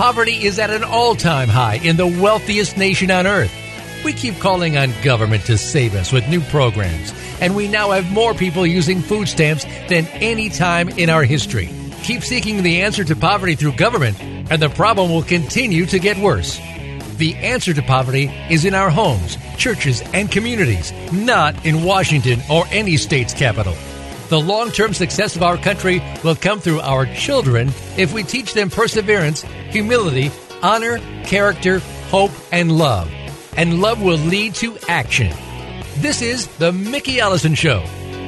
Poverty is at an all time high in the wealthiest nation on earth. We keep calling on government to save us with new programs, and we now have more people using food stamps than any time in our history. Keep seeking the answer to poverty through government, and the problem will continue to get worse. The answer to poverty is in our homes, churches, and communities, not in Washington or any state's capital. The long term success of our country will come through our children if we teach them perseverance, humility, honor, character, hope, and love. And love will lead to action. This is The Mickey Ellison Show.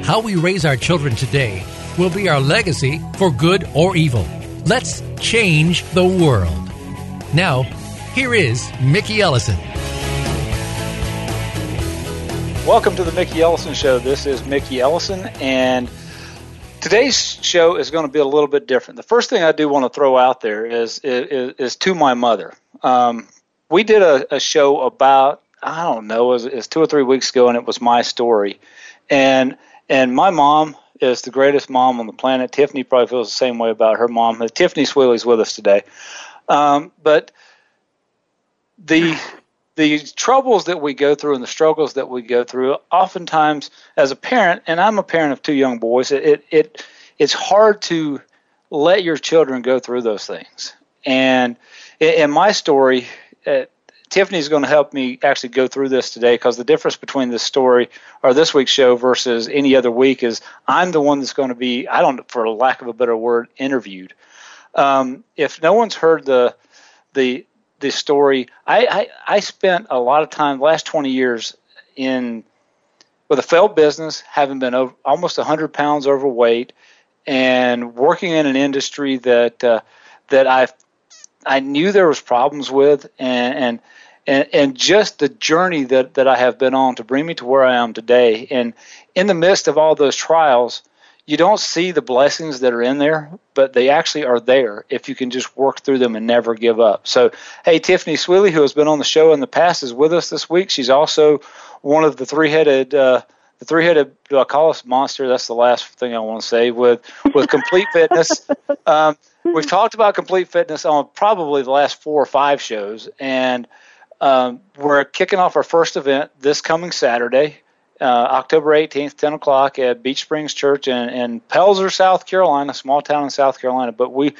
How we raise our children today will be our legacy for good or evil. Let's change the world. Now, here is Mickey Ellison. Welcome to the Mickey Ellison Show. This is Mickey Ellison, and today's show is going to be a little bit different. The first thing I do want to throw out there is is, is to my mother. Um, we did a, a, show about I don't know, it was, it was two or three weeks ago, and it was my story, and and my mom is the greatest mom on the planet. Tiffany probably feels the same way about her mom. Tiffany Sweeley's with us today, um, but the the troubles that we go through and the struggles that we go through, oftentimes as a parent, and I'm a parent of two young boys, it it it's hard to let your children go through those things. And in my story, uh, Tiffany's going to help me actually go through this today because the difference between this story or this week's show versus any other week is I'm the one that's going to be, I don't, for lack of a better word, interviewed. Um, if no one's heard the the this story. I, I, I spent a lot of time, last 20 years, in with a failed business, having been over, almost 100 pounds overweight, and working in an industry that uh, that I I knew there was problems with, and, and and and just the journey that that I have been on to bring me to where I am today. And in the midst of all those trials, you don't see the blessings that are in there, but they actually are there if you can just work through them and never give up. So, hey, Tiffany Sweeley, who has been on the show in the past, is with us this week. She's also one of the three-headed, uh, the three-headed. Do I call us monster? That's the last thing I want to say. With with Complete Fitness, um, we've talked about Complete Fitness on probably the last four or five shows, and um, we're kicking off our first event this coming Saturday October 18th, 10 o'clock at Beach Springs Church in, in Pelzer, South Carolina, a small town in South Carolina. But we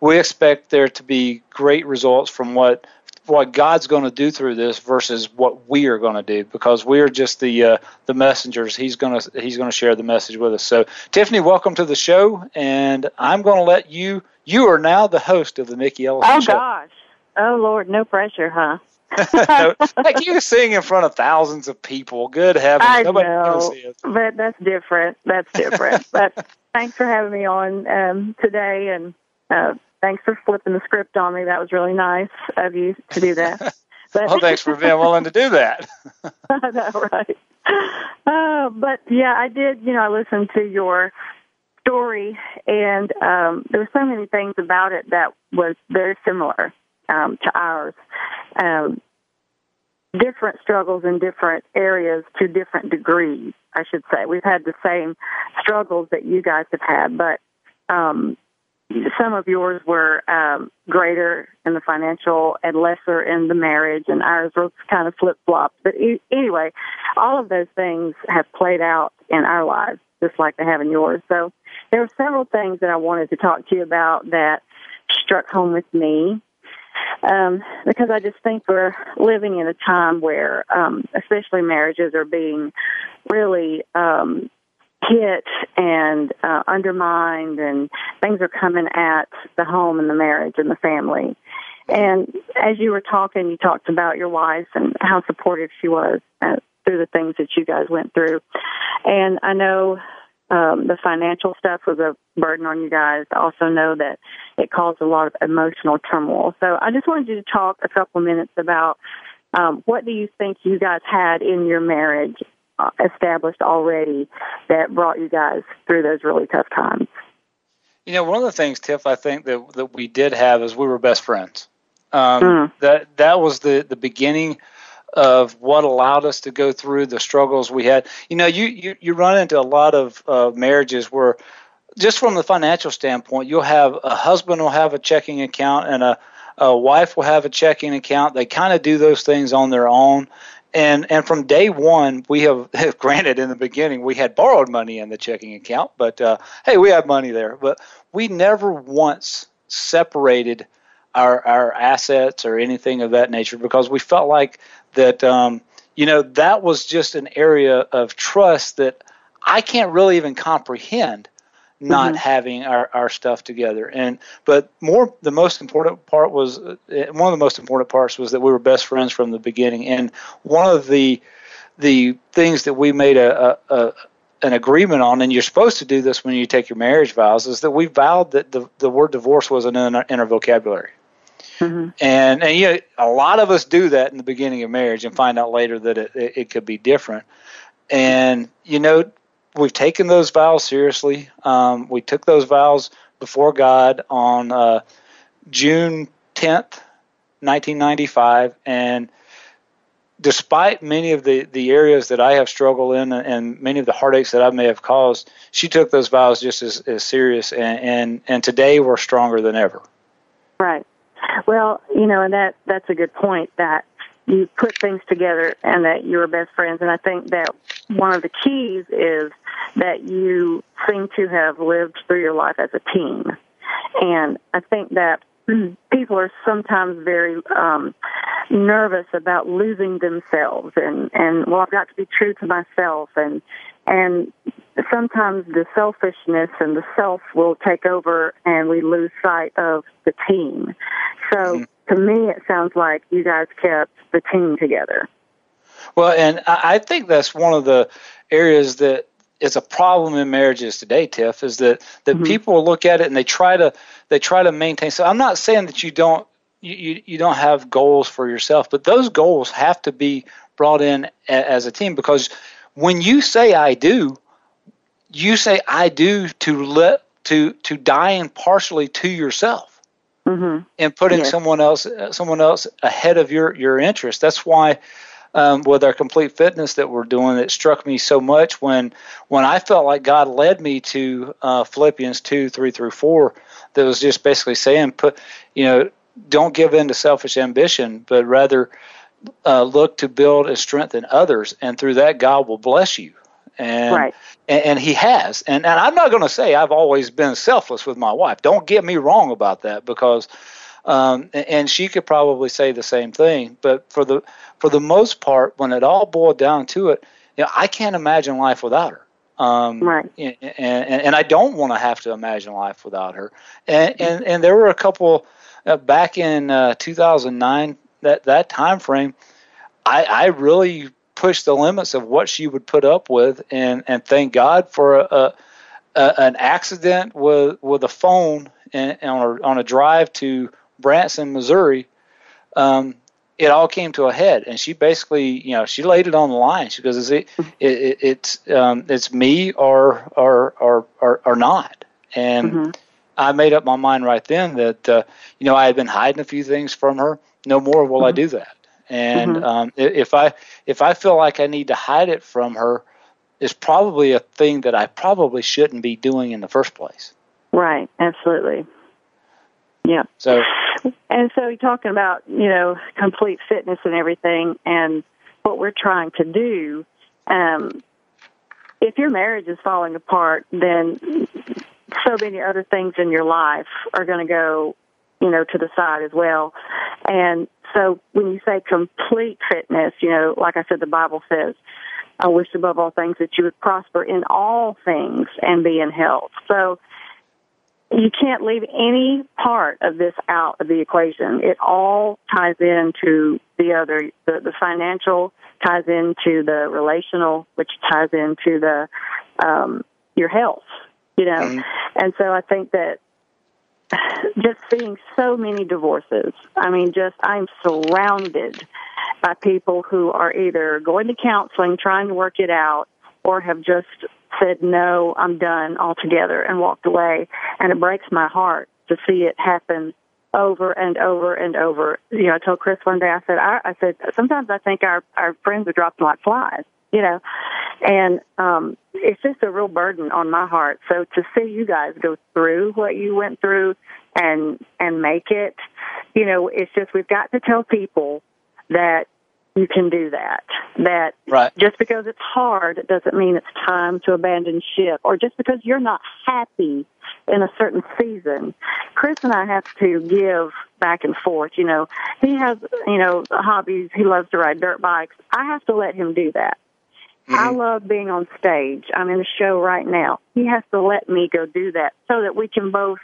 we expect there to be great results from what what God's going to do through this versus what we are going to do because we are just the uh, the messengers. He's going to he's going to share the message with us. So Tiffany, welcome to the show, and I'm going to let you. You are now the host of the Mickey Ellison oh, Show. Oh gosh! Oh Lord, no pressure, huh? like you sing in front of thousands of people. Good heavens, I nobody know, but that's different. That's different. but thanks for having me on um, today, and uh, thanks for flipping the script on me. That was really nice of you to do that. But, well, thanks for being willing to do that. I know, right? Uh, but yeah, I did. You know, I listened to your story, and um, there were so many things about it that was very similar um, to ours. Um, different struggles in different areas to different degrees, I should say. We've had the same struggles that you guys have had, but um, some of yours were um, greater in the financial and lesser in the marriage, and ours were kind of flip flopped. But e- anyway, all of those things have played out in our lives, just like they have in yours. So there were several things that I wanted to talk to you about that struck home with me um, because I just think we're living in a time where, um, especially marriages are being really um, hit and uh, undermined, and things are coming at the home and the marriage and the family. And as you were talking, you talked about your wife and how supportive she was uh, through the things that you guys went through. And I know um, the financial stuff was a burden on you guys. I also know that it caused a lot of emotional turmoil. So I just wanted you to talk a couple minutes about um, what do you think you guys had in your marriage uh, established already that brought you guys through those really tough times? You know, one of the things, Tiff, I think that that we did have is we were best friends. Um, mm. That that was the the beginning of what allowed us to go through the struggles we had. You know, you you, you run into a lot of uh, marriages where, just from the financial standpoint, you'll have a husband will have a checking account and a, a wife will have a checking account. They kind of do those things on their own. And and from day one, we have granted in the beginning we had borrowed money in the checking account, but uh, hey, we had money there. But we never once separated our our assets or anything of that nature because we felt like that um, you know that was just an area of trust that I can't really even comprehend not mm-hmm. having our, our stuff together and but more the most important part was uh, one of the most important parts was that we were best friends from the beginning and one of the the things that we made a, a, a an agreement on, and you're supposed to do this when you take your marriage vows, is that we vowed that the, the word divorce wasn't in our, in our vocabulary. Mm-hmm. And and you know, a lot of us do that in the beginning of marriage and find out later that it, it, it could be different. And you know, we've taken those vows seriously. Um, we took those vows before God on uh, June 10th, 1995, and despite many of the, the areas that I have struggled in and many of the heartaches that I may have caused, she took those vows just as, as serious. And, and, and today we're stronger than ever. Right. Well, you know, and that that's a good point that you put things together and that you're best friends. And I think that one of the keys is that you seem to have lived through your life as a team. And I think that people are sometimes very um, nervous about losing themselves and and well I've got to be true to myself and and sometimes the selfishness and the self will take over and we lose sight of the team. So mm-hmm. to me it sounds like you guys kept the team together. Well, and I think that's one of the areas that is a problem in marriages today, Tiff, is that that mm-hmm. people look at it and they try to they try to maintain. So I'm not saying that you don't you, you, don't have goals for yourself, but those goals have to be brought in a, as a team because when you say I do, you say I do to let to to die impartially to yourself. Mm-hmm. And putting yes. someone else someone else ahead of your your interest. That's why um, with our complete fitness that we're doing, it struck me so much when when I felt like God led me to uh, Philippians two three through four, that was just basically saying, put you know, don't give in to selfish ambition, but rather uh, look to build and strengthen others, and through that God will bless you. And, right. and, and he has. And and I'm not going to say I've always been selfless with my wife. Don't get me wrong about that because. Um, and she could probably say the same thing, but for the for the most part, when it all boiled down to it, you know, I can't imagine life without her. Um, right. And, and, and I don't want to have to imagine life without her. And and, and there were a couple uh, back in uh, 2009 that that time frame. I, I really pushed the limits of what she would put up with, and and thank God for a, a, a an accident with with a phone and, on a, on a drive to Branson, Missouri. Um, it all came to a head, and she basically, you know, she laid it on the line. She goes, "Is "It, it, it's um, it's me or or or or, or not," and mm-hmm. I made up my mind right then that uh, you know I had been hiding a few things from her. No more will mm-hmm. I do that. And mm-hmm. um, if I if I feel like I need to hide it from her, it's probably a thing that I probably shouldn't be doing in the first place. Right. Absolutely. Yeah. So and so you're talking about, you know, complete fitness and everything and what we're trying to do. Um, if your marriage is falling apart, then so many other things in your life are going to go, you know, to the side as well. And so when you say complete fitness, you know, like I said, the Bible says, I wish above all things that you would prosper in all things and be in health. So you can't leave any part of this out of the equation. It all ties into the other. The, the financial ties into the relational, which ties into the um, your health. You know, mm-hmm. and so I think that just seeing so many divorces. I mean, just I'm surrounded by people who are either going to counseling, trying to work it out, or have just said, no, I'm done altogether and walked away. And it breaks my heart to see it happen over and over and over. You know, I told Chris one day, I said, I, I said, sometimes I think our, our friends are dropping like flies, you know, and, um, it's just a real burden on my heart. So to see you guys go through what you went through and, and make it, you know, it's just, we've got to tell people that you can do that. That right. just because it's hard it doesn't mean it's time to abandon ship, or just because you're not happy in a certain season. Chris and I have to give back and forth. You know, he has you know hobbies. He loves to ride dirt bikes. I have to let him do that. Mm-hmm. I love being on stage. I'm in a show right now. He has to let me go do that so that we can both,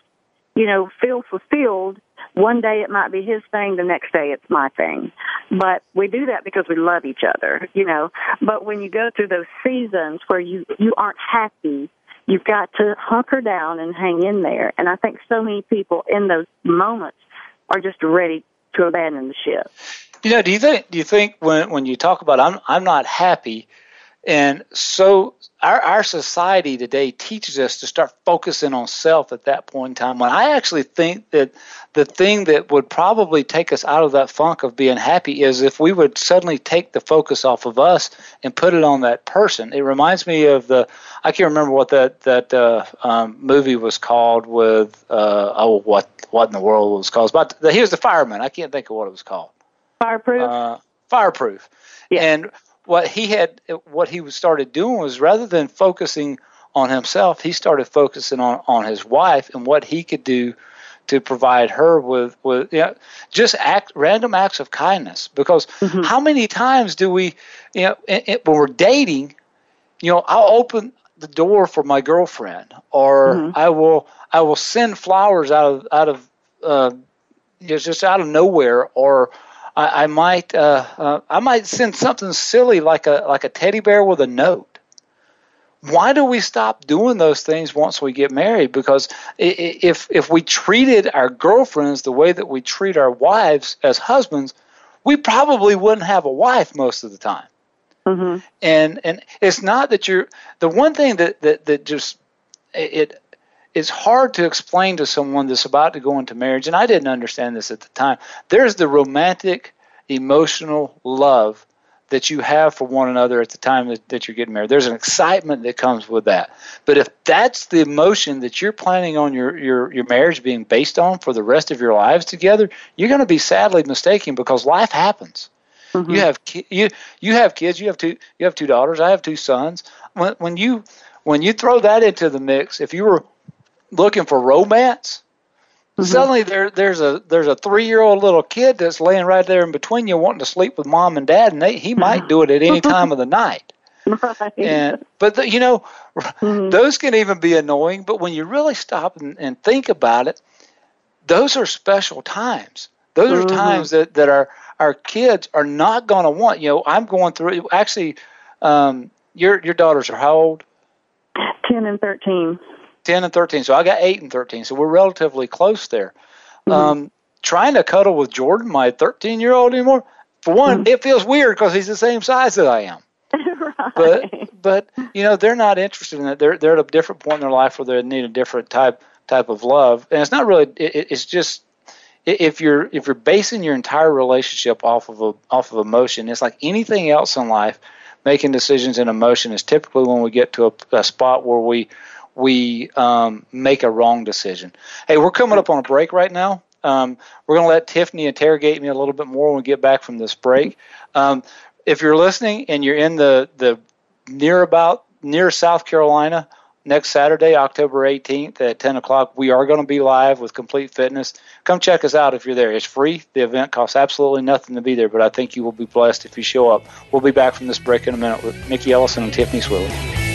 you know, feel fulfilled one day it might be his thing, the next day it's my thing. But we do that because we love each other, you know. But when you go through those seasons where you you aren't happy, you've got to hunker down and hang in there. And I think so many people in those moments are just ready to abandon the ship. You know, do you think do you think when when you talk about I'm I'm not happy, and so our, our society today teaches us to start focusing on self at that point in time. When I actually think that the thing that would probably take us out of that funk of being happy is if we would suddenly take the focus off of us and put it on that person. It reminds me of the I can't remember what that that uh, um, movie was called with uh, oh what what in the world it was called. But he was the fireman. I can't think of what it was called. Fireproof. Uh, fireproof. Yeah. And what he had what he started doing was rather than focusing on himself he started focusing on on his wife and what he could do to provide her with with you know, just act random acts of kindness because mm-hmm. how many times do we you know it, it, when we're dating you know I'll open the door for my girlfriend or mm-hmm. I will I will send flowers out of out of uh, just out of nowhere or I, I might uh, uh, I might send something silly like a like a teddy bear with a note. Why do we stop doing those things once we get married? Because if if we treated our girlfriends the way that we treat our wives as husbands, we probably wouldn't have a wife most of the time. Mm-hmm. And and it's not that you're the one thing that that that just it it's hard to explain to someone that's about to go into marriage, and I didn't understand this at the time. There's the romantic, emotional love that you have for one another at the time that, that, you're getting married. There's an excitement that comes with that. But if that's the emotion that you're planning on your, your, your marriage being based on for the rest of your lives together, you're going to be sadly mistaken because life happens. Mm-hmm. You have you you have kids. You have two you have two daughters. I have two sons. When when you when you throw that into the mix, if you were looking for romance, mm-hmm. suddenly there there's a there's a three year old little kid that's laying right there in between you, wanting to sleep with mom and dad, and they, he might do it at any time of the night. Right. And but the, you know, mm-hmm. those can even be annoying. But when you really stop and, and think about it, those are special times. Those are mm-hmm. times that that our our kids are not going to want. You know, I'm going through. Actually, um, your your daughters are how old? Ten and thirteen. 10 and 13. So I got 8 and 13. So we're relatively close there. Mm-hmm. Um, trying to cuddle with Jordan, my 13 year old anymore, for one, mm-hmm. it feels weird because he's the same size that I am. right. But but you know they're not interested in it. They're they're at a different point in their life where they need a different type type of love, and it's not really. It, it's just if you're if you're basing your entire relationship off of a, off of emotion, it's like anything else in life. Making decisions in emotion is typically when we get to a, a spot where we we um, make a wrong decision. Hey, we're coming up on a break right now. Um, we're going to let Tiffany interrogate me a little bit more when we get back from this break. Um, if you're listening and you're in the, the near about near South Carolina, next Saturday, October 18th at 10 o'clock, we are going to be live with Complete Fitness. Come check us out if you're there. It's free. The event costs absolutely nothing to be there, but I think you will be blessed if you show up. We'll be back from this break in a minute with Mickey Ellison and Tiffany Sweeley.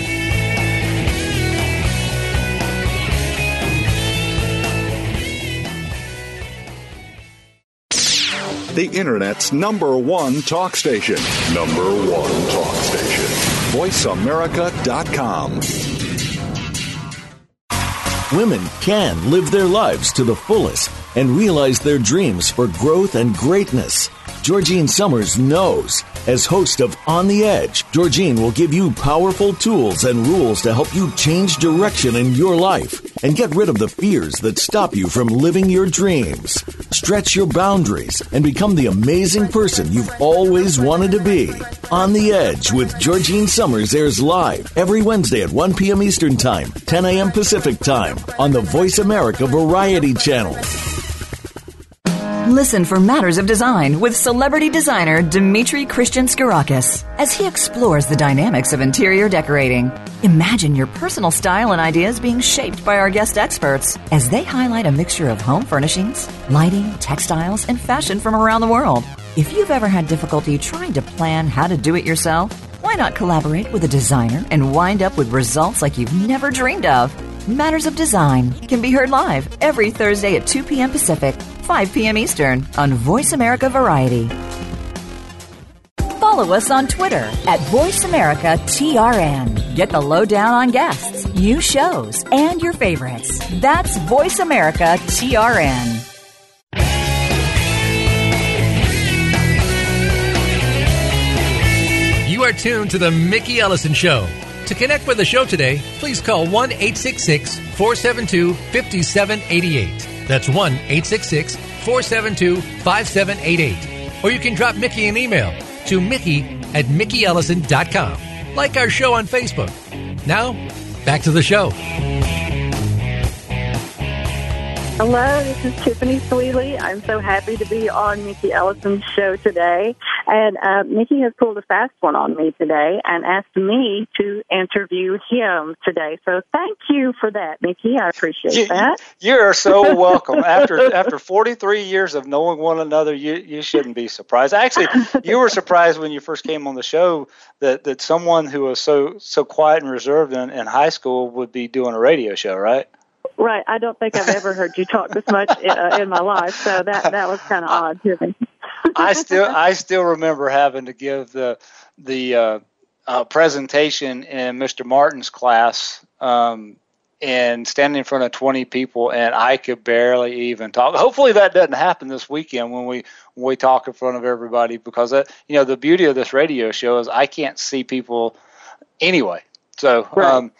The Internet's number one talk station. Number one talk station. VoiceAmerica.com. Women can live their lives to the fullest and realize their dreams for growth and greatness. Georgine Summers knows. As host of On the Edge, Georgine will give you powerful tools and rules to help you change direction in your life and get rid of the fears that stop you from living your dreams. Stretch your boundaries and become the amazing person you've always wanted to be. On the Edge with Georgine Summers airs live every Wednesday at 1 p.m. Eastern Time, 10 a.m. Pacific Time on the Voice America Variety Channel. Listen for Matters of Design with celebrity designer Dimitri Christian Skirakis as he explores the dynamics of interior decorating. Imagine your personal style and ideas being shaped by our guest experts as they highlight a mixture of home furnishings, lighting, textiles, and fashion from around the world. If you've ever had difficulty trying to plan how to do it yourself, why not collaborate with a designer and wind up with results like you've never dreamed of? Matters of Design can be heard live every Thursday at 2 p.m. Pacific, 5 p.m. Eastern on Voice America Variety. Follow us on Twitter at Voice America TRN. Get the lowdown on guests, new shows, and your favorites. That's Voice America TRN. You are tuned to the Mickey Ellison Show. To connect with the show today, please call 1 866 472 5788. That's 1 866 472 5788. Or you can drop Mickey an email to Mickey at MickeyEllison.com. Like our show on Facebook. Now, back to the show. Hello, this is Tiffany Sweeley. I'm so happy to be on Mickey Ellison's show today. And uh, Mickey has pulled a fast one on me today and asked me to interview him today. So thank you for that, Mickey. I appreciate you, that. You are so welcome. after after 43 years of knowing one another, you you shouldn't be surprised. Actually, you were surprised when you first came on the show that that someone who was so so quiet and reserved in, in high school would be doing a radio show, right? Right. I don't think I've ever heard you talk this much in, uh, in my life, so that that was kind of odd to me. I still I still remember having to give the the uh, uh, presentation in Mr. Martin's class um, and standing in front of 20 people, and I could barely even talk. Hopefully, that doesn't happen this weekend when we when we talk in front of everybody, because that, you know the beauty of this radio show is I can't see people anyway. So. Right. Um,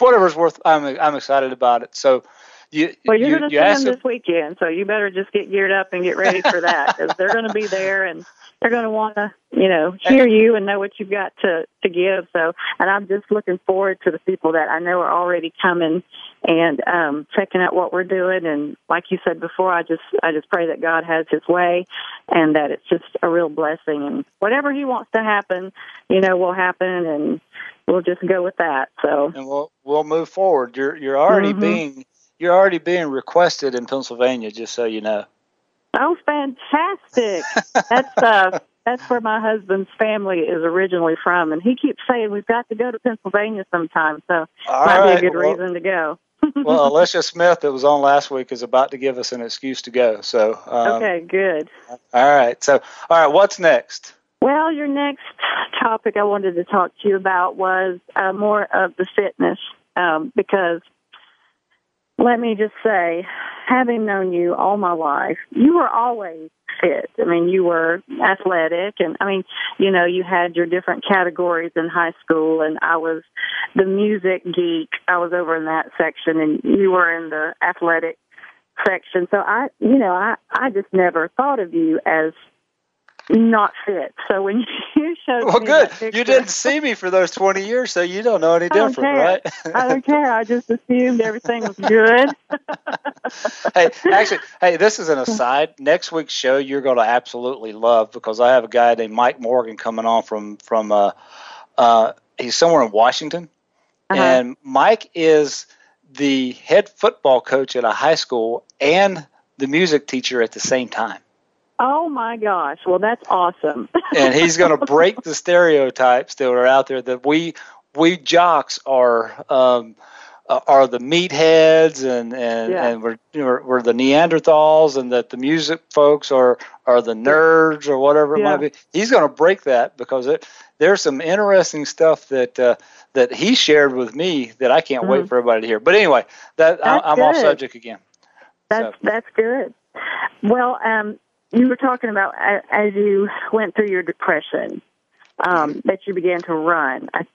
whatever's worth. I'm I'm excited about it. So. You, well, you're you, going to you see them this weekend, so you better just get geared up and get ready for that because they're going to be there and they're going to want to, you know, hear you and know what you've got to to give. So, and I'm just looking forward to the people that I know are already coming and um checking out what we're doing. And like you said before, I just I just pray that God has His way and that it's just a real blessing and whatever He wants to happen, you know, will happen and we'll just go with that. So, and we'll we'll move forward. You're you're already Mhm. being you're already being requested in Pennsylvania, just so you know. oh, fantastic! That's uh. That's where my husband's family is originally from, and he keeps saying we've got to go to Pennsylvania sometime. So All might right, be a good well- reason to go. well, Alicia Smith, that was on last week, is about to give us an excuse to go. So, um, okay, good. all right. So, all right, what's next? Well, your next topic I wanted to talk to you about was uh, more of the fitness um, because let me just say, having known you all my life, you were always fit. I mean, you were athletic, and I mean, you know, you had your different categories in high school, and I was the music geek. I was over in that section, and you were in the athletic section. So I, you know, I I just never thought of you as not fit. So when you showed Well, good. picture, You didn't see me for those 20 years, so you don't know any don't different, care. right? I don't care. I just assumed everything was good. hey, actually, hey, this is an aside. Next week's show you're going to absolutely love because I have a guy named Mike Morgan coming on from from uh, uh, he's somewhere in Washington, Uh-huh. and Mike is the head football coach at a high school and the music teacher at the same time. Oh my gosh! Well, that's awesome. and he's going to break the stereotypes that are out there that we we jocks are um, uh, are the meatheads and and, Yeah. and we're, we're we're the Neanderthals and that the music folks are are the nerds or whatever it Yeah. might be. He's going to break that because it, there's some interesting stuff that uh, that he shared with me that I can't wait Mhm. for everybody to hear. But anyway, that I, I'm off subject again. That's So- that's good. Well, um, you were talking about as you went through your depression um, that you began to run. I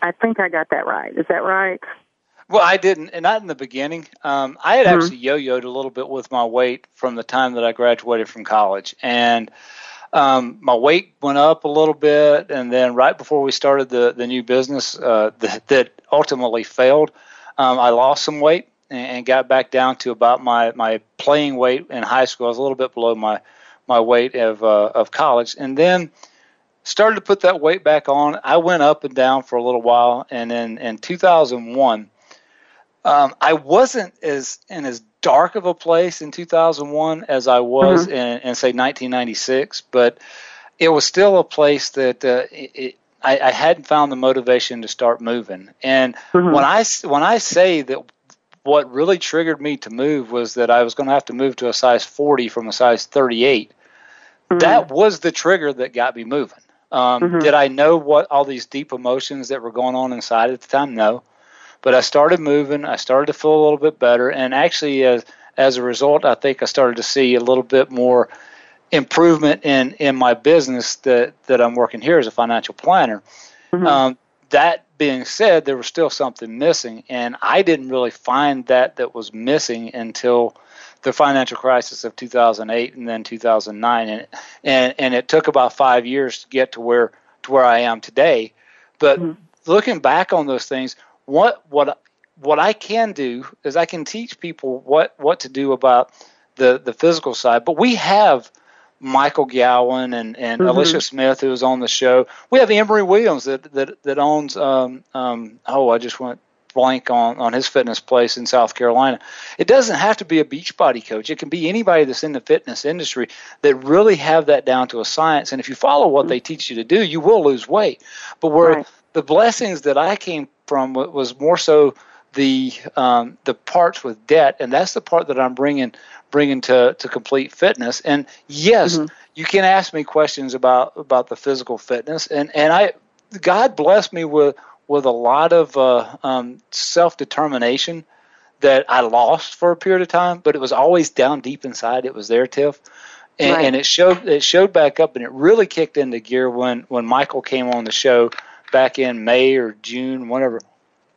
I think I got that right. Is that right? Well, I didn't, and not in the beginning. Um, I had Mhm. actually yo-yoed a little bit with my weight from the time that I graduated from college, and um, my weight went up a little bit, and then right before we started the the new business uh, that, that ultimately failed, um, I lost some weight and, got back down to about my my playing weight in high school. I was a little bit below my my weight of uh, of college, and then started to put that weight back on. I went up and down for a little while, and then in 2001, um, I wasn't as in as dark of a place in 2001 as I was in, in say 1996, but it was still a place that uh, it, it, I, I hadn't found the motivation to start moving. And Mhm. when I when I say that what really triggered me to move was that I was going to have to move to a size 40 from a size 38 that was the trigger that got me moving. Um, Mhm. Did I know what all these deep emotions that were going on inside at the time? No, but I started moving. I started to feel a little bit better, and actually, as as a result, I think I started to see a little bit more improvement in in my business that that I'm working here as a financial planner. Mhm. Um, that being said, there was still something missing, and I didn't really find that that was missing until the financial crisis of 2008 and then 2009, and and and it took about five years to get to where to where I am today. But mm-hmm. looking back on those things, what what what I can do is I can teach people what what to do about the the physical side. But we have Michael Gowan and, and Mhm. Alicia Smith, who was on the show. We have Emery Williams that that, that owns um, um, oh I just went blank on, on his fitness place in South Carolina. It doesn't have to be a beach body coach. It can be anybody that's in the fitness industry that really have that down to a science. And if you follow what they teach you to do, you will lose weight. But where Right. the blessings that I came from was more so the um, the parts with debt, and that's the part that I'm bringing bringing to, to complete fitness. And yes, you can ask me questions about about the physical fitness, and and I God blessed me with with a lot of uh, um, self determination that I lost for a period of time, but it was always down deep inside. It was there, Tiff, and, Right. and it showed it showed back up, and it really kicked into gear when when Michael came on the show back in May or June, whenever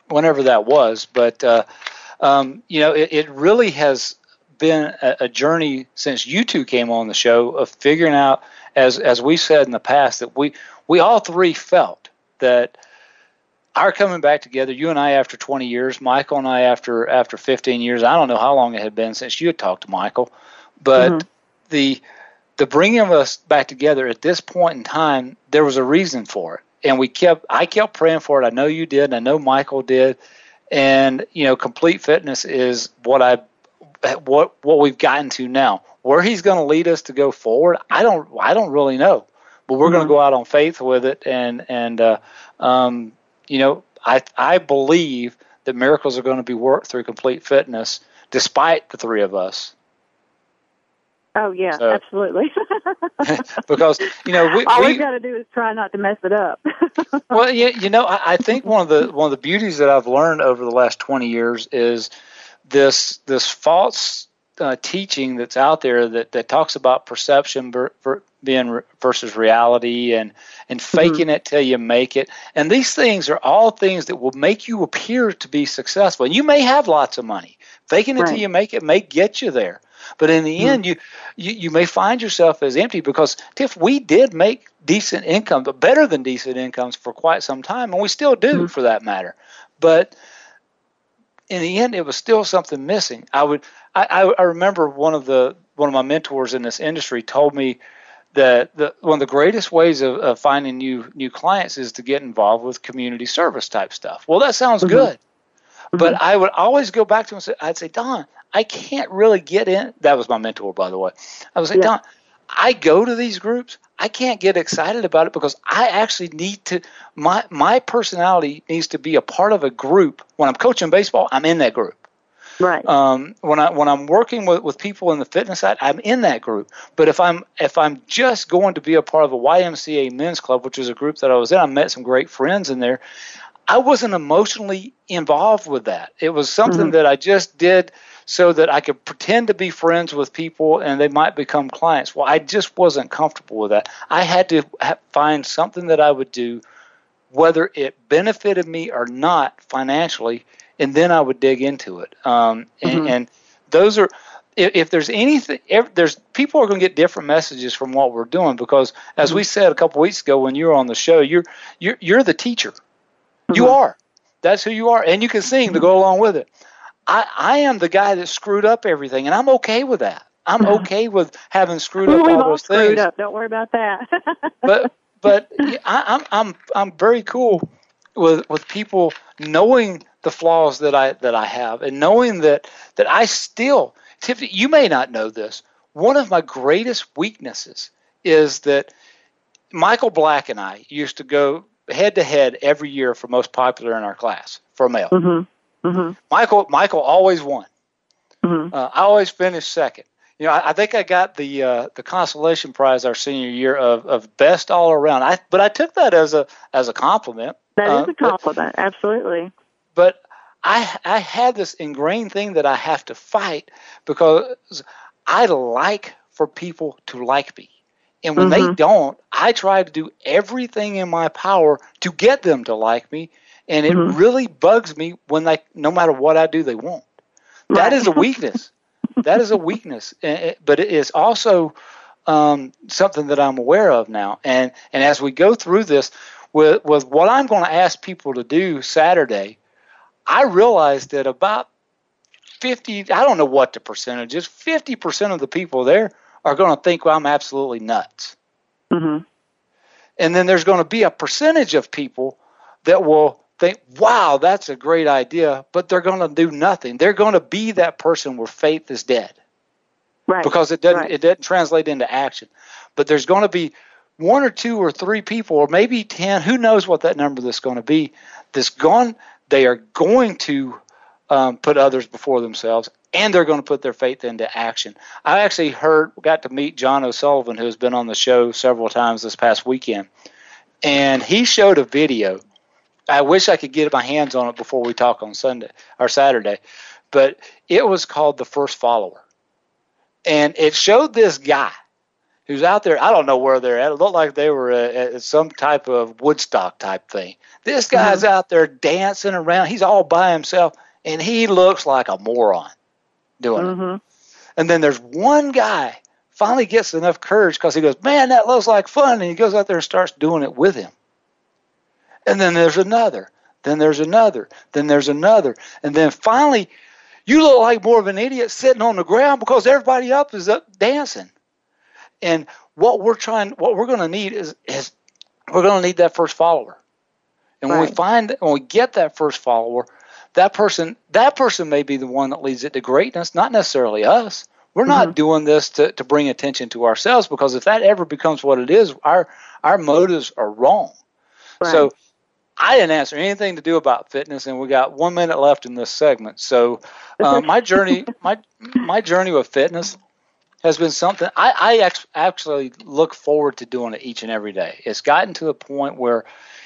whenever that was. But uh, um, you know, it, it really has been a, a journey since you two came on the show of figuring out, as as we said in the past, that we we all three felt that our coming back together, you and I after 20 years, Michael and I after after 15 years. I don't know how long it had been since you had talked to Michael, but mm-hmm. the the bringing of us back together at this point in time, there was a reason for it, and we kept. I kept praying for it. I know you did. And I know Michael did, and you know, complete fitness is what I what what we've gotten to now. Where he's going to lead us to go forward, I don't I don't really know, but we're going to go out on faith with it, and and uh, um, you know, I I believe that miracles are going to be worked through complete fitness, despite the three of us, Oh yeah, So- absolutely. because you know we, All we we've got to do is try not to mess it up. well, you, you know, I, I think one of the one of the beauties that I've learned over the last twenty years is this this false uh, teaching that's out there that, that talks about perception ver, ver, being re, versus reality and and mm-hmm. faking it till you make it. And these things are all things that will make you appear to be successful. And you may have lots of money. Faking it till you make it may get you there. But in the mm-hmm. end, you, you you may find yourself as empty because Tiff, we did make decent income, but better than decent incomes for quite some time, and we still do mm-hmm. for that matter. But in the end, it was still something missing. I would I, I, remember one of the one of my mentors in this industry told me that the, one of the greatest ways of, of finding new new clients is to get involved with community service type stuff. Well, that sounds mm-hmm. good, mm-hmm. but I would always go back to him and say, I'd say, Don, I can't really get in. That was my mentor, by the way. I was like, Yeah. Don, I go to these groups, I can't get excited about it because I actually need to my my personality needs to be a part of a group. When I'm coaching baseball, I'm in that group. Right. Um, when I when I'm working with, with people in the fitness side, I'm in that group. But if I'm if I'm just going to be a part of a YMCA men's club, which is a group that I was in, I met some great friends in there. I wasn't emotionally involved with that. It was something mm-hmm. that I just did so that I could pretend to be friends with people and they might become clients. Well, I just wasn't comfortable with that. I had to find something that I would do, whether it benefited me or not financially, and then I would dig into it. Um, and, mm-hmm. and, those are. If, if there's anything, if there's people are going to get different messages from what we're doing because, as mm-hmm. we said a couple weeks ago when you were on the show, you're you're you're the teacher. Mm-hmm. You are. That's who you are, and you can sing to go along with it. I, I am the guy that screwed up everything, and I'm okay with that. I'm okay with having screwed up We've all those screwed things. Up. Don't worry about that. but but I, I'm I'm I'm very cool with with people knowing the flaws that I that I have and knowing that that I still Tiffany, you may not know this. One of my greatest weaknesses is that Michael Black and I used to go head to head every year for most popular in our class for male. Mm-hmm. Mm-hmm. Michael Michael always won. Mm-hmm. Uh, I always finished second. You know, I, I think I got the uh, the consolation prize our senior year of, of best all around. I but I took that as a as a compliment. That uh, is a compliment, but, absolutely. But I I had this ingrained thing that I have to fight because I like for people to like me. And when mm-hmm. they don't, I try to do everything in my power to get them to like me. And it mm-hmm. really bugs me when they, no matter what I do, they won't. Right. That is a weakness. that is a weakness. But it is also um, something that I'm aware of now. And, and as we go through this, with, with what I'm going to ask people to do Saturday, I realized that about 50, I don't know what the percentage is, 50% of the people there are going to think, well, I'm absolutely nuts. Mm-hmm. And then there's going to be a percentage of people that will think, wow, that's a great idea, but they're going to do nothing. They're going to be that person where faith is dead. Right. Because it doesn't right. it doesn't translate into action. But there's going to be one or two or three people or maybe 10, who knows what that number that's going to be, that's gone they are going to um, put others before themselves and they're going to put their faith into action. I actually heard, got to meet John O'Sullivan, who's been on the show several times this past weekend, and he showed a video. I wish I could get my hands on it before we talk on Sunday or Saturday, but it was called The First Follower. And it showed this guy who's out there. I don't know where they're at. It looked like they were at, some type of Woodstock type thing. This guy's mm-hmm. out there dancing around. He's all by himself, and he looks like a moron doing mm-hmm. it. And then there's one guy finally gets enough courage because he goes, Man, that looks like fun. And he goes out there and starts doing it with him. And then there's another. Then there's another. Then there's another. And then finally, you look like more of an idiot sitting on the ground because everybody up is up dancing. And what we're trying, what we're going to need is, is we're going to need that first follower. And when we find, when we get that first follower, that person that person may be the one that leads it to greatness, not necessarily us. We're mm-hmm. not doing this to, to bring attention to ourselves because if that ever becomes what it is, our our motives are wrong. Right. So I didn't answer anything to do about fitness, and we got one minute left in this segment. So uh, my journey, my my journey with fitness has been something I, I actually look forward to doing it each and every day. It's gotten to the point where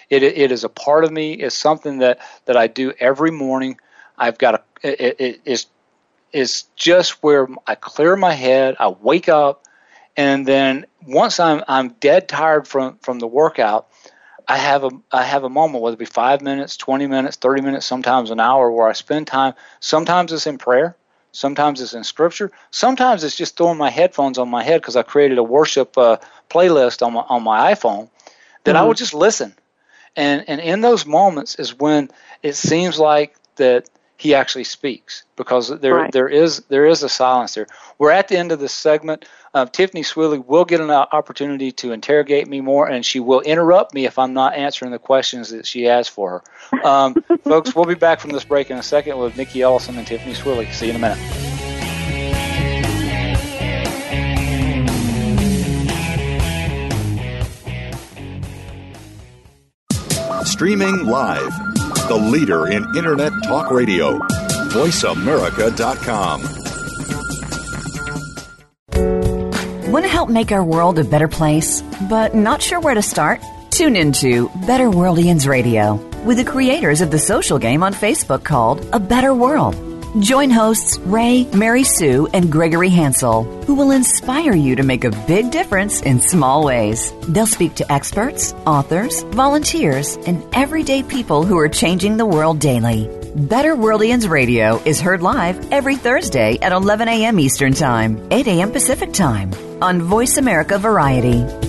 it, it is a part of me. It's something that, that I do every morning. I've got a, it, it, it's, it's just where I clear my head. I wake up, and then once I'm, I'm dead tired from, from the workout, I have a I have a moment, whether it be five minutes, twenty minutes, thirty minutes, sometimes an hour, where I spend time. Sometimes it's in prayer, sometimes it's in scripture, sometimes it's just throwing my headphones on my head because I created a worship uh, playlist on my on my iPhone that mm-hmm. I would just listen and and in those moments is when it seems like that he actually speaks because there right. there is there is a silence there. We're at the end of this segment. Uh, Tiffany Sweeley will get an opportunity to interrogate me more, and she will interrupt me if I'm not answering the questions that she has for her. Um, folks, we'll be back from this break in a second with Mickey Ellison and Tiffany Sweeley. See you in a minute. Streaming live the leader in Internet talk radio. VoiceAmerica.com. Want to help make our world a better place, but not sure where to start? Tune into Better Worldians Radio with the creators of the social game on Facebook called A Better World. Join hosts Ray, Mary Sue, and Gregory Hansel, who will inspire you to make a big difference in small ways. They'll speak to experts, authors, volunteers, and everyday people who are changing the world daily. Better Worldians Radio is heard live every Thursday at 11 a.m. Eastern Time, 8 a.m. Pacific Time on Voice America Variety.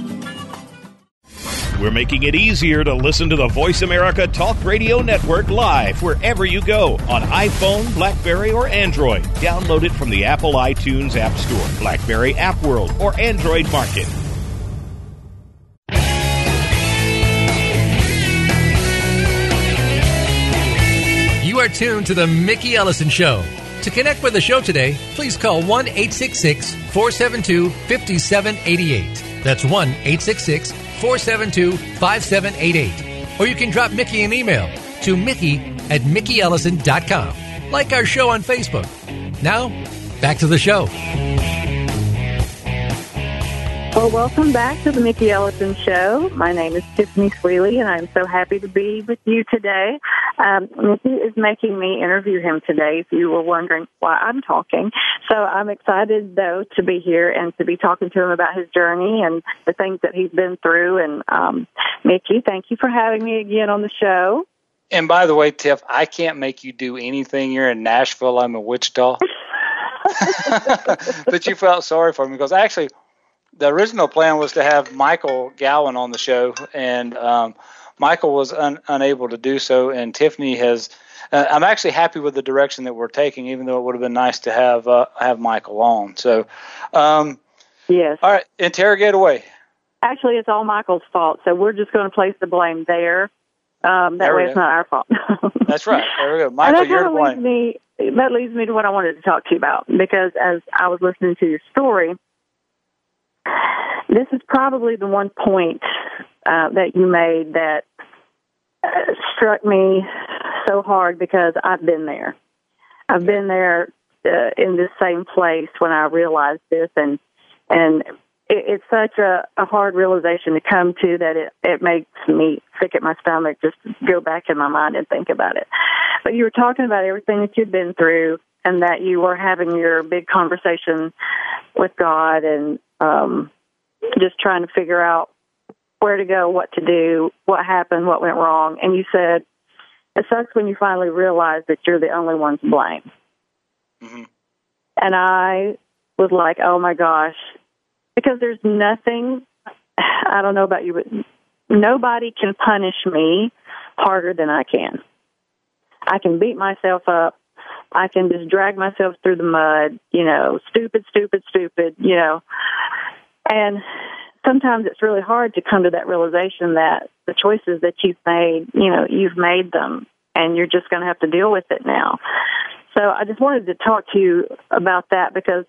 We're making it easier to listen to the Voice America Talk Radio Network live wherever you go on iPhone, Blackberry, or Android. Download it from the Apple iTunes App Store, Blackberry App World, or Android Market. You are tuned to the Mickey Ellison Show. To connect with the show today, please call 1 866 472 5788. That's 1 866 472 5788. Or you can drop Mickey an email to Mickey at MickeyEllison.com. Like our show on Facebook. Now, back to the show. Well, welcome back to the Mickey Ellison Show. My name is Tiffany Sweeley, and I'm so happy to be with you today. Um, Mickey is making me interview him today, if you were wondering why I'm talking. So I'm excited, though, to be here and to be talking to him about his journey and the things that he's been through. And um, Mickey, thank you for having me again on the show. And by the way, Tiff, I can't make you do anything. You're in Nashville. I'm in Wichita. but you felt sorry for me because actually the original plan was to have Michael Gowan on the show, and um, Michael was un- unable to do so. And Tiffany has. Uh, I'm actually happy with the direction that we're taking, even though it would have been nice to have uh, have Michael on. So, um, yes. All right, interrogate away. Actually, it's all Michael's fault, so we're just going to place the blame there. Um, that There way, it's not our fault. That's right. There we go. Michael, you're to kind of leads blame. me. That leads me to what I wanted to talk to you about because as I was listening to your story, this is probably the one point uh, that you made that uh, struck me so hard because I've been there. I've been there uh, in this same place when I realized this, and and it, it's such a, a hard realization to come to that it it makes me sick at my stomach just to go back in my mind and think about it. But you were talking about everything that you've been through, and that you were having your big conversation with God, and um, just trying to figure out where to go, what to do, what happened, what went wrong. And you said, it sucks when you finally realize that you're the only one to blame. Mhm. And I was like, oh my gosh, because there's nothing, I don't know about you, but nobody can punish me harder than I can. I can beat myself up. I can just drag myself through the mud, you know, stupid, stupid, stupid, you know. And sometimes it's really hard to come to that realization that the choices that you've made, you know, you've made them and you're just going to have to deal with it now. So I just wanted to talk to you about that because,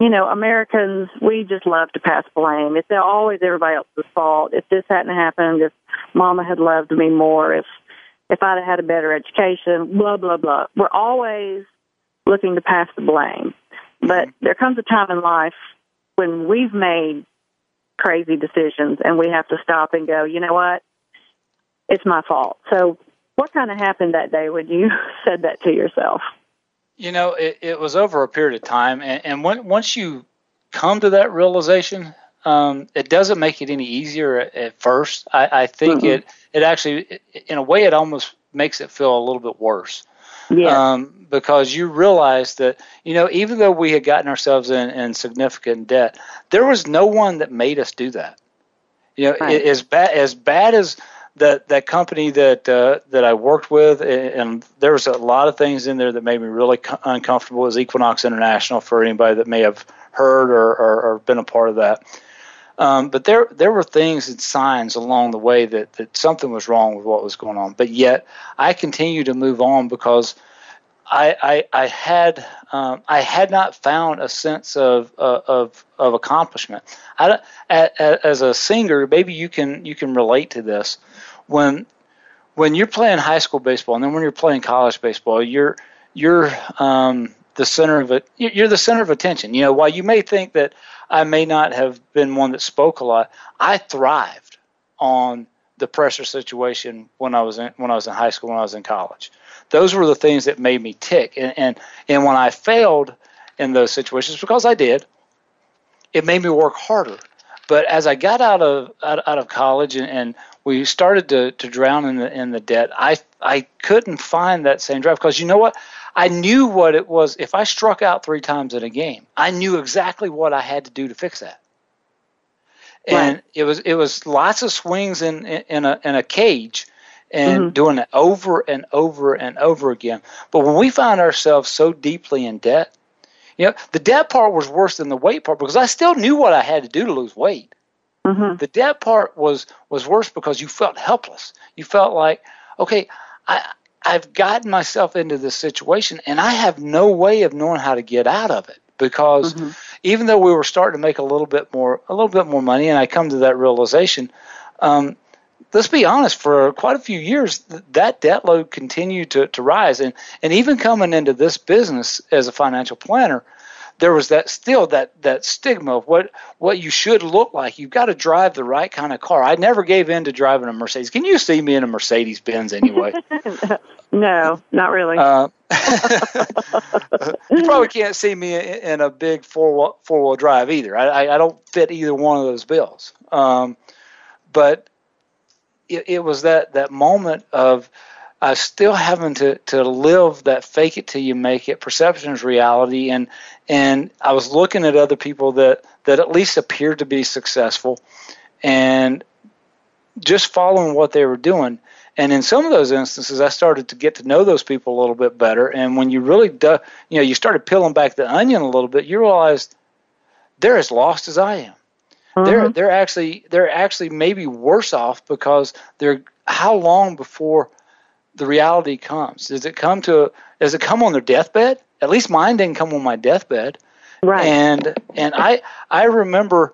you know, Americans, we just love to pass blame. It's always everybody else's fault. If this hadn't happened, if mama had loved me more, if if I'd have had a better education, blah, blah, blah. We're always looking to pass the blame. But there comes a time in life when we've made crazy decisions and we have to stop and go, you know what? It's my fault. So, what kind of happened that day when you said that to yourself? You know, it, it was over a period of time, and, and when, once you come to that realization, um, it doesn't make it any easier at, at first. I, I think Mhm. it it actually, in a way, it almost makes it feel a little bit worse Yeah. Um, because you realize that you know even though we had gotten ourselves in, in significant debt, there was no one that made us do that. You know, Right. as bad as bad as that that company that uh, that I worked with, and there was a lot of things in there that made me really co- uncomfortable. As Equinox International for anybody that may have heard or, or, or been a part of that. Um, but there there were things and signs along the way that, that something was wrong with what was going on. But yet I continued to move on because I I, I had um, I had not found a sense of uh, of of accomplishment. I, as a singer, maybe you can you can relate to this when when you're playing high school baseball and then when you're playing college baseball, you're you're um, the center of it. You're the center of attention. You know, while you may think that I may not have been one that spoke a lot, I thrived on the pressure situation when I was in when I was in high school, when I was in college. Those were the things that made me tick. And and, and when I failed in those situations, because I did, it made me work harder. But as I got out of out, out of college and, and we started to, to drown in the in the debt, I I couldn't find that same drive because you know what? I knew what it was. If I struck out three times in a game, I knew exactly what I had to do to fix that. And Right. it was it was lots of swings in in, a in a cage, and Mhm. doing it over and over and over again. But when we find ourselves so deeply in debt, you know, the debt part was worse than the weight part because I still knew what I had to do to lose weight. hmm The debt part was was worse because you felt helpless. You felt like, okay, I I've gotten myself into this situation and I have no way of knowing how to get out of it because even though we were starting to make a little bit more a little bit more money and I come to that realization um, let's be honest for quite a few years th- that debt load continued to, to rise and and even coming into this business as a financial planner there was that still that that stigma of what what you should look like. You've got to drive the right kind of car. I never gave in to driving a Mercedes. Can you see me in a Mercedes Benz anyway? No, not really. uh, you probably can't see me in, a big four four wheel drive either. I, I, I don't fit either one of those bills. Um, but it, it was that that moment of uh, still having to, to live that fake it till you make it perception is reality. And and I was looking at other people that that at least appeared to be successful and just following what they were doing. And in some of those instances I started to get to know those people a little bit better. And when you really do, you know you started peeling back the onion a little bit you realized they're as lost as I am they're they're actually they're actually maybe worse off because they're how long before the reality comes? Does it come to does it come on their deathbed? At least mine didn't come on my deathbed. Right. and and i i remember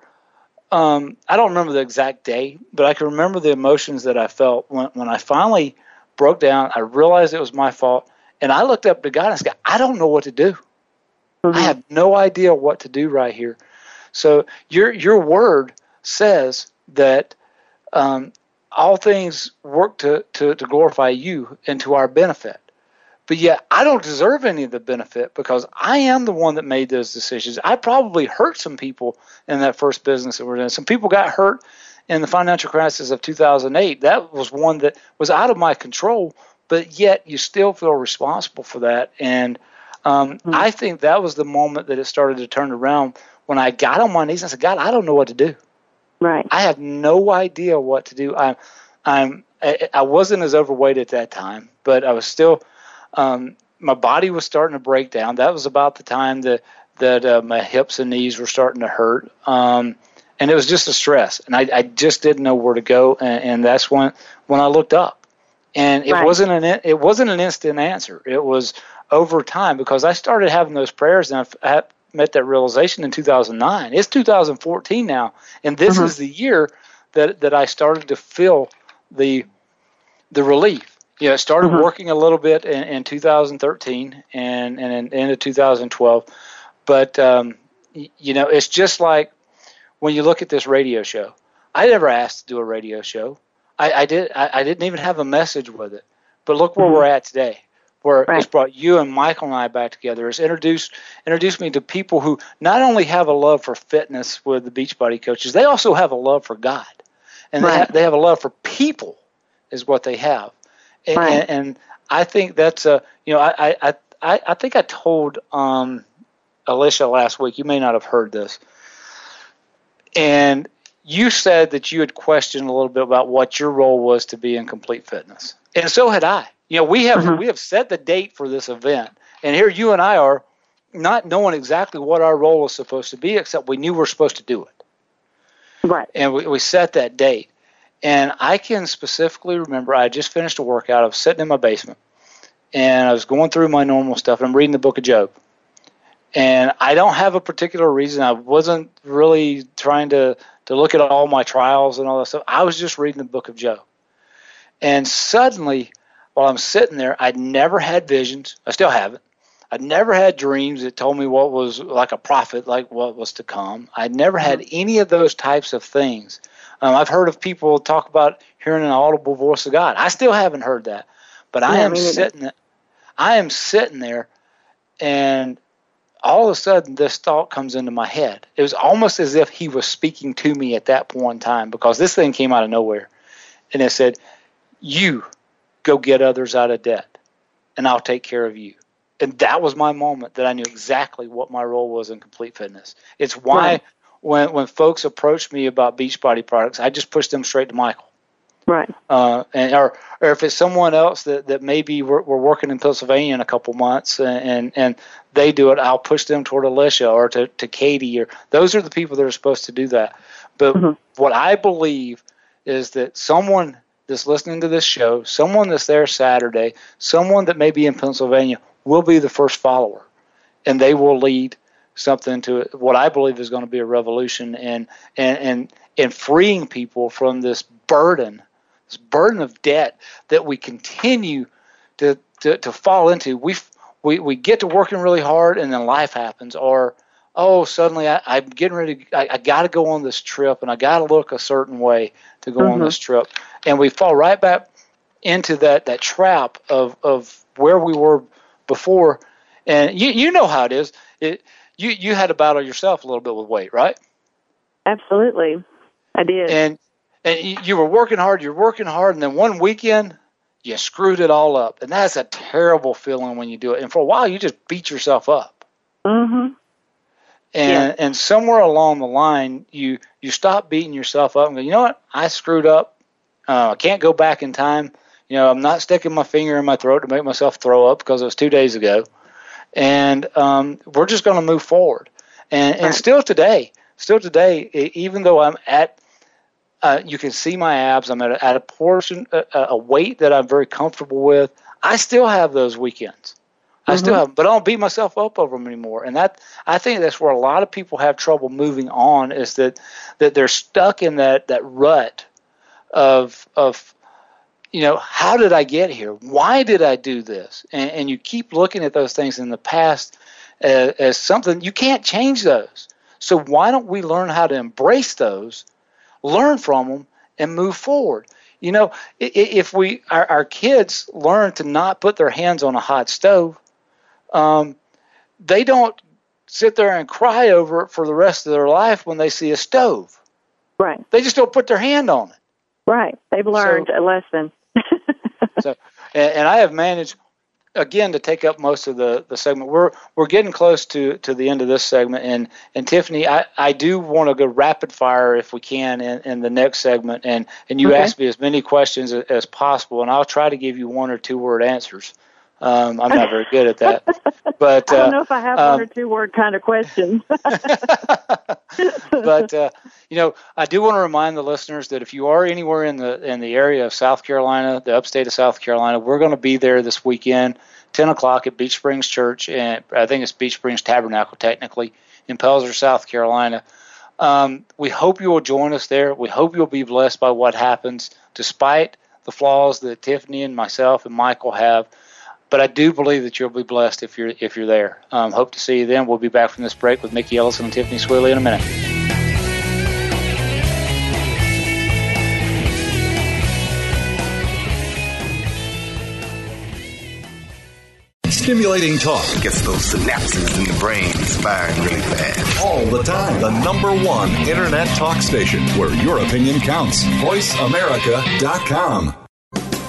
um i don't remember the exact day but i can remember the emotions that i felt when when i finally broke down. I realized it was my fault. And i looked up to god and said i don't know what to do. Mhm. I have no idea what to do right here. So your your word says that um, all things work to, to, to glorify you and to our benefit. But yet I don't deserve any of the benefit because I am the one that made those decisions. I probably hurt some people in that first business that we're in. Some people got hurt in the financial crisis of 2008. That was one that was out of my control, but yet you still feel responsible for that. And um, I think that was the moment that it started to turn around when I got on my knees and said, God, I don't know what to do. right. I have no idea what to do. I'm, I'm, I I wasn't as overweight at that time, but I was still, um, my body was starting to break down. That was about the time that that uh, my hips and knees were starting to hurt, um, and it was just a stress, and I, I just didn't know where to go, and, and that's when when I looked up, and it Right. wasn't an it wasn't an instant answer. It was over time because I started having those prayers, and I've, I met that realization in 2009. It's 2014 now, and this Mhm. is the year that that I started to feel the the relief. You know, I started Mhm. working a little bit in, in 2013 and and in, into 2012, but um, you know, it's just like when you look at this radio show. I never asked to do a radio show. I, I did. I, I didn't even have a message with it. But look where Mhm. we're at today, where Right. it's brought you and Michael and I back together. It's introduced introduced me to people who not only have a love for fitness with the Beachbody coaches, they also have a love for God, and they Right. have, they have a love for people, is what they have. And, Right. and I think that's a you know I I I, I think I told um, Alicia last week. You may not have heard this, and you said that you had questioned a little bit about what your role was to be in complete fitness, and so had I. You know, we have mm-hmm. we have set the date for this event, and here you and I are not knowing exactly what our role is supposed to be, except we knew we are supposed to do it, Right. and we, we set that date. And I can specifically remember I just finished a workout. I was sitting in my basement, and I was going through my normal stuff. I'm reading the Book of Job, and I don't have a particular reason. I wasn't really trying to to look at all my trials and all that stuff. I was just reading the Book of Job, and suddenly, while I'm sitting there, I'd never had visions. I still haven't. I'd never had dreams that told me what was like a prophet, like what was to come. I'd never had any of those types of things. Um, I've heard of people talk about hearing an audible voice of God. I still haven't heard that, but I am sitting. I am sitting there, and all of a sudden this thought comes into my head. It was almost as if he was speaking to me at that point in time because this thing came out of nowhere, and it said, "You go get others out of debt, and I'll take care of you." And that was my moment that I knew exactly what my role was in complete fitness. It's why Right. when when folks approach me about Beachbody products, I just push them straight to Michael. Right. Uh, and or or if it's someone else that, that maybe we're, we're working in Pennsylvania in a couple months and, and and they do it, I'll push them toward Alicia or to, to Katie or those are the people that are supposed to do that. But what I believe is that someone that's listening to this show, someone that's there Saturday, someone that may be in Pennsylvania will be the first follower, and they will lead something to what I believe is going to be a revolution and and and and freeing people from this burden, this burden of debt that we continue to to, to fall into. We we we get to working really hard and then life happens, or oh suddenly I, I'm getting ready. I, I got to go on this trip and I got to look a certain way to go on this trip, and we fall right back into that that trap of of where we were before. And you you know how it is. It you you had to battle yourself a little bit with weight, right? Absolutely. I did. And and you, you were working hard. You're working hard, and then one weekend you screwed it all up, and that's a terrible feeling when you do it. And for a while, you just beat yourself up. mhm. And and somewhere along the line, you you stop beating yourself up and go, you know what? I screwed up. Uh, I can't go back in time. You know, I'm not sticking my finger in my throat to make myself throw up because it was two days ago. And um, we're just going to move forward. And and Right. still today, still today, even though I'm at uh, you can see my abs. I'm at a, at a portion, a, a weight that I'm very comfortable with. I still have those weekends. I still mm-hmm. have, 'em, but I don't beat myself up over them anymore. And that I think that's where a lot of people have trouble moving on is that that they're stuck in that that rut of of you know how did I get here? Why did I do this? And, and you keep looking at those things in the past as, as something you can't change those. So why don't we learn how to embrace those? learn from them and move forward. You know, if we our, our kids learn to not put their hands on a hot stove, um, they don't sit there and cry over it for the rest of their life when they see a stove. Right. They just don't put their hand on it. Right. They've learned a lesson. So, and, and I have managed again to take up most of the, the segment. We're we're getting close to, to the end of this segment, and and Tiffany, I, I do want to go rapid fire if we can in, in the next segment, and and you Okay. ask me as many questions as, as possible, and I'll try to give you one or two word answers. Um, I'm not very good at that, but I don't uh, know if I have um, one or two word kind of questions. but uh, you know, I do want to remind the listeners that if you are anywhere in the in the area of South Carolina, the upstate of South Carolina, we're going to be there this weekend, ten o'clock at Beach Springs Church, and I think it's Beach Springs Tabernacle, technically in Pelzer, South Carolina. Um, we hope you will join us there. We hope you'll be blessed by what happens, despite the flaws that Tiffany and myself and Michael have. But I do believe that you'll be blessed if you're if you're there. Um, hope to see you then. We'll be back from this break with Mickey Ellison and Tiffany Sweeley in a minute. Stimulating talk Gets those synapses in the brain firing really fast. all the time. The number one internet talk station where your opinion counts. VoiceAmerica.com.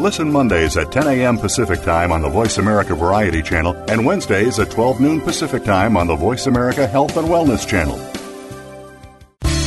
Listen Mondays at 10 a.m. Pacific Time on the Voice America Variety Channel and Wednesdays at 12 noon Pacific Time on the Voice America Health and Wellness Channel.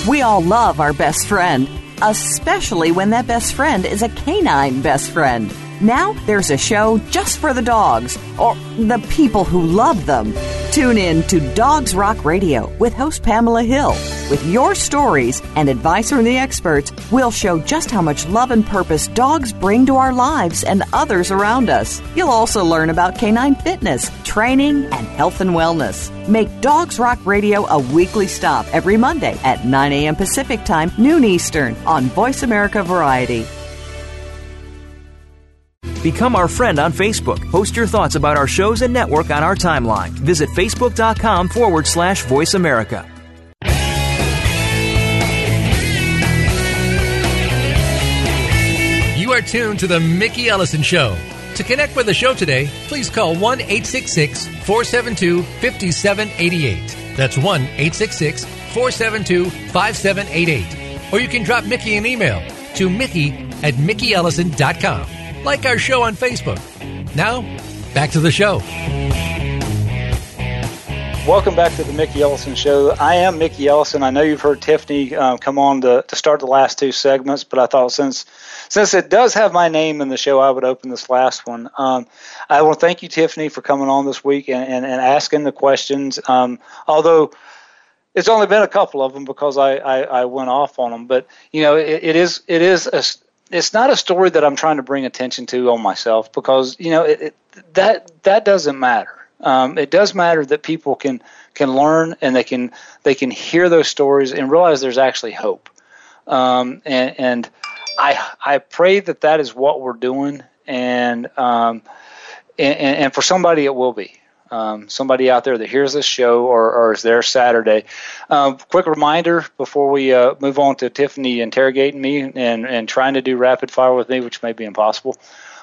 We all love our best friend, especially when that best friend is a canine best friend. Now there's a show just for the dogs, or the people who love them. Tune in to Dogs Rock Radio with host Pamela Hill. With your stories and advice from the experts, we'll show just how much love and purpose dogs bring to our lives and others around us. You'll also learn about canine fitness, training, and health and wellness. Make Dogs Rock Radio a weekly stop every Monday at 9 a.m. Pacific Time, noon Eastern on Voice America Variety. Become our friend on Facebook. Post your thoughts about our shows and network on our timeline. Visit facebook.com forward slash voice America. You are tuned to The Mickey Ellison Show. To connect with the show today, please call 1 866 472 5788. That's 1 866 472 5788. Or you can drop Mickey an email to mickey at mickeyellison.com like our show on Facebook. Now, back to the show. Welcome back to the Mickey Ellison Show. I am Mickey Ellison. I know you've heard Tiffany um, come on to, to start the last two segments, but I thought since since it does have my name in the show, I would open this last one. Um, I want to thank you, Tiffany, for coming on this week and, and, and asking the questions. Um, although it's only been a couple of them because I, I, I went off on them, but you know it, it is it is a, it's not a story that I'm trying to bring attention to on myself because you know it, it, that that doesn't matter. Um, it does matter that people can can learn and they can they can hear those stories and realize there's actually hope. Um, and, and I I pray that that is what we're doing, and um, and, and for somebody it will be um, somebody out there that hears this show or, or is there Saturday. Um, quick reminder before we uh, move on to Tiffany interrogating me and, and trying to do rapid fire with me, which may be impossible.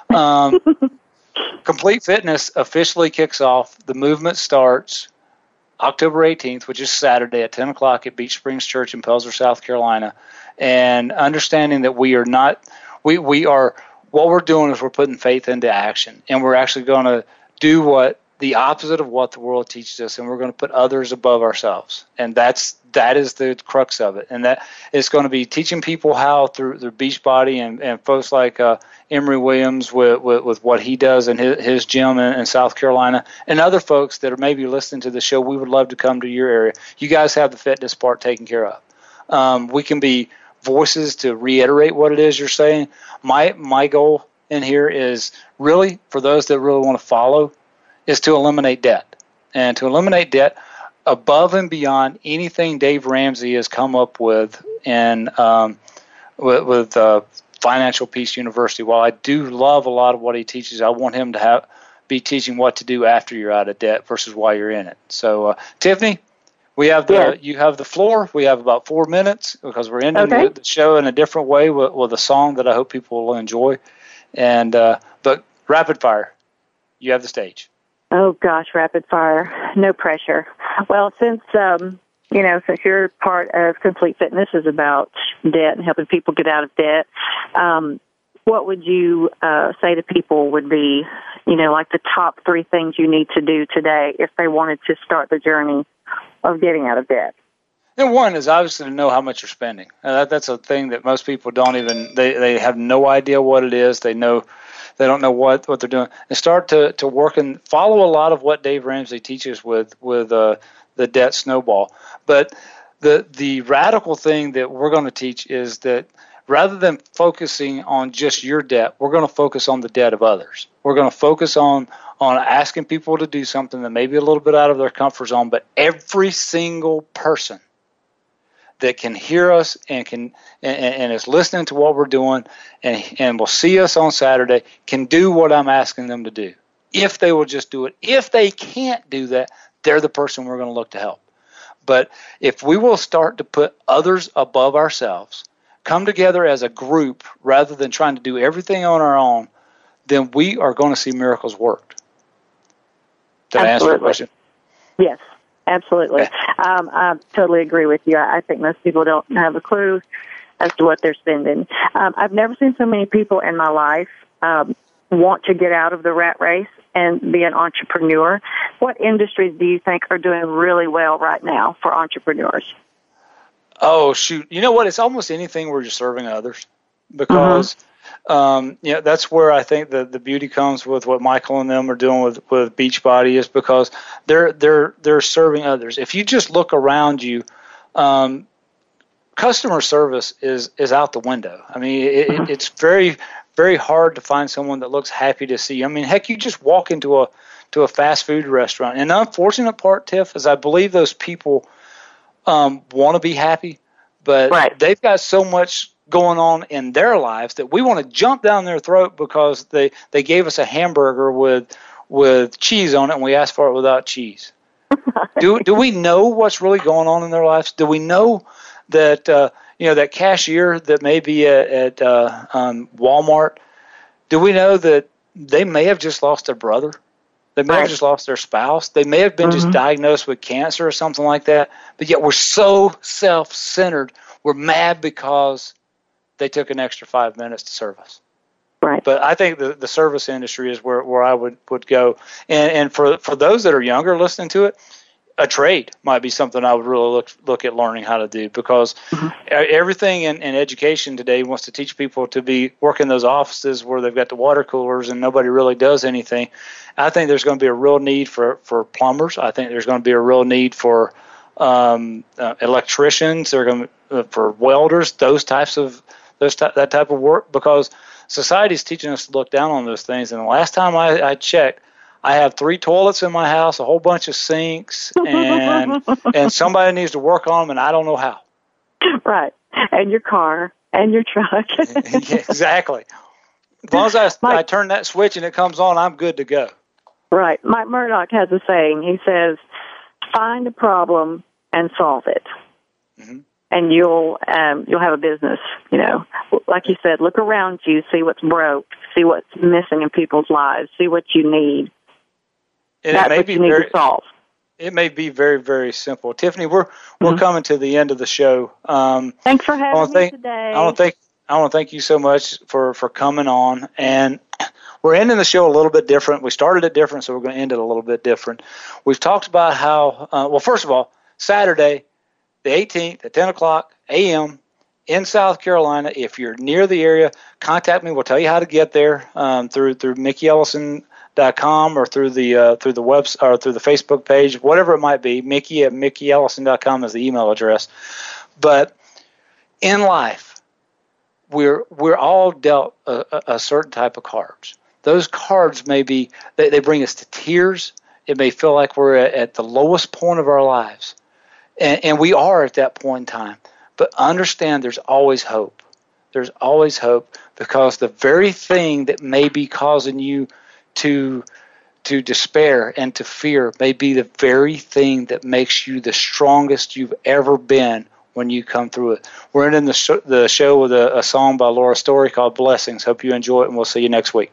Um, Complete Fitness officially kicks off. The movement starts October 18th, which is Saturday at 10 o'clock at Beach Springs Church in Pelzer, South Carolina. And understanding that we are not, we, we are, what we're doing is we're putting faith into action. And we're actually going to do what the opposite of what the world teaches us and we're going to put others above ourselves. And that's that is the crux of it. And that it's going to be teaching people how through the Beachbody and, and folks like uh, Emory Williams with, with, with, what he does in his, his gym in, in, South Carolina and other folks that are maybe listening to the show we would love to come to your area. You guys have the fitness part taken care of. Um, we can be voices to reiterate what it is you're saying. My my goal in here is really for those that really want to follow is to eliminate debt. And to eliminate debt above and beyond anything Dave Ramsey has come up with in um, with, with uh, Financial Peace University. While I do love a lot of what he teaches, I want him to have be teaching what to do after you're out of debt versus while you're in it. So, uh, Tiffany, we have the yeah. you have the floor. We have about four minutes because we're ending okay. the, show in a different way with, with, a song that I hope people will enjoy. And uh, but rapid fire, you have the stage. Oh gosh, rapid fire, no pressure. Well, since um, you know, since your part of Complete Fitness is about debt and helping people get out of debt, um, what would you uh, say to people would be, you know, like the top three things you need to do today if they wanted to start the journey of getting out of debt? And one is obviously to know how much you're spending. That, that's a thing that most people don't even they they have no idea what it is. They know they don't know what what they're doing and start to to work and follow a lot of what Dave Ramsey teaches with with uh, the debt snowball. But the the radical thing that we're going to teach is that rather than focusing on just your debt, we're going to focus on the debt of others. We're going to focus on on asking people to do something that may be a little bit out of their comfort zone, but every single person that can hear us and can and, and, is listening to what we're doing and and will see us on Saturday can do what I'm asking them to do. if they will just do it. If they can't do that, they're the person we're going to look to help. But if we will start to put others above ourselves, come together as a group rather than trying to do everything on our own, then we are going to see miracles worked. Did Absolutely. I answer your question? Yes, absolutely. Um, I totally agree with you. I think most people don't have a clue as to what they're spending. Um, I've never seen so many people in my life um, want to get out of the rat race and be an entrepreneur. What industries do you think are doing really well right now for entrepreneurs? Oh shoot! You know what? It's almost anything where you're serving others, because um, you know that's where I think the the beauty comes with what Michael and them are doing with with Beachbody is because they're they're they're serving others. If you just look around you, um, customer service is is out the window. I mean, it, it, it's very very hard to find someone that looks happy to see you. I mean, heck, you just walk into a to a fast food restaurant, and the unfortunate part, Tiff, is I believe those people um, want to be happy, but Right. they've got so much going on in their lives that we want to jump down their throat because they they gave us a hamburger with with cheese on it, and we asked for it without cheese. do do we know what's really going on in their lives? Do we know that uh, you know that cashier that may be at, at uh, um, Walmart? Do we know that they may have just lost their brother? They may have just lost their spouse. They may have been just diagnosed with cancer or something like that. But yet we're so self-centered. We're mad because they took an extra five minutes to serve us. Right. But I think the, the service industry is where, where I would, would go. And, and for, for those that are younger listening to it, a trade might be something I would really look look at learning how to do because e- everything in, in education today wants to teach people to be working those offices where they've got the water coolers and nobody really does anything. I think there's going to be a real need for, for plumbers. I think there's going to be a real need for um, uh, electricians. They're going to, uh, for welders. Those types of those ty- that type of work because society's teaching us to look down on those things. And the last time I, I checked, I have three toilets in my house, a whole bunch of sinks, and and somebody needs to work on them, and I don't know how. Right. And your car and your truck. Yeah, exactly. As long as I, I turn that switch and it comes on, I'm good to go. right. Mike Murdock has a saying. He says, find a problem and solve it. Mm-hmm. And you'll um, you'll have a business, you know. Like you said, look around you, see what's broke, see what's missing in people's lives, see what you need. And That's it may what be you need very, to solve. it may be very very simple. Tiffany, we're we're coming to the end of the show. Um, Thanks for having want me thank today. I want to thank I want to thank you so much for for coming on and we're ending the show a little bit different. We started it different, so we're going to end it a little bit different. We've talked about how uh, well, first of all, Saturday, the 18th at 10 o'clock a.m. in South Carolina. If you're near the area, contact me. We'll tell you how to get there um, through through com or through the uh, through the web or through the Facebook page, whatever it might be. Mickey at mickeyellison.com is the email address. But in life, we're we're all dealt a, a, a certain type of cards. Those cards may be they, they bring us to tears. It may feel like we're at, at the lowest point of our lives, and, and we are at that point in time. But understand, there's always hope. There's always hope because the very thing that may be causing you to to despair and to fear may be the very thing that makes you the strongest you've ever been when you come through it. We're ending the, sh- the show with a, a song by Laura Story called Blessings. Hope you enjoy it, and we'll see you next week.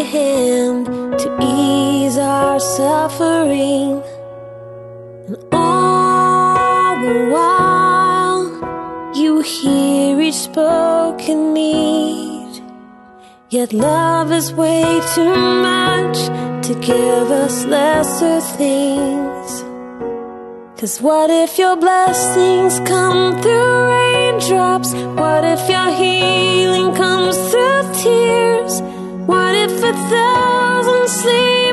suffering. And all the while, you hear each spoken need. Yet love is way too much to give us lesser things. Cause what if your blessings come through raindrops? What if your healing comes through tears? What if a thousand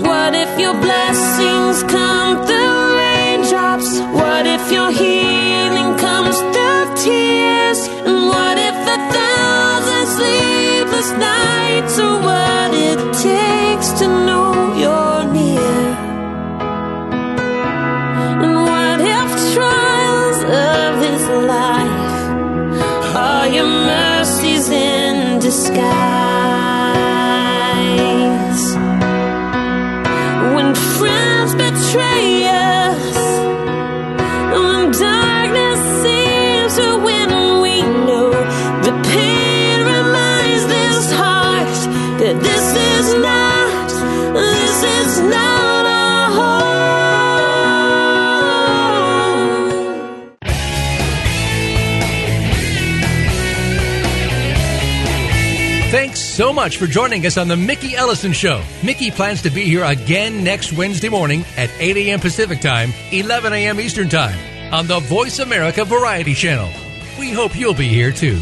What if your blessings come through raindrops? What if your healing comes through tears? And what if a thousand sleepless nights are what it takes to know you're near? And what if trials of this life are your mercies in disguise? Friends so much for joining us on the Mickey Ellison Show. Mickey plans to be here again next Wednesday morning at 8 a.m. Pacific Time, 11 a.m. Eastern Time on the Voice America Variety Channel. We hope you'll be here too.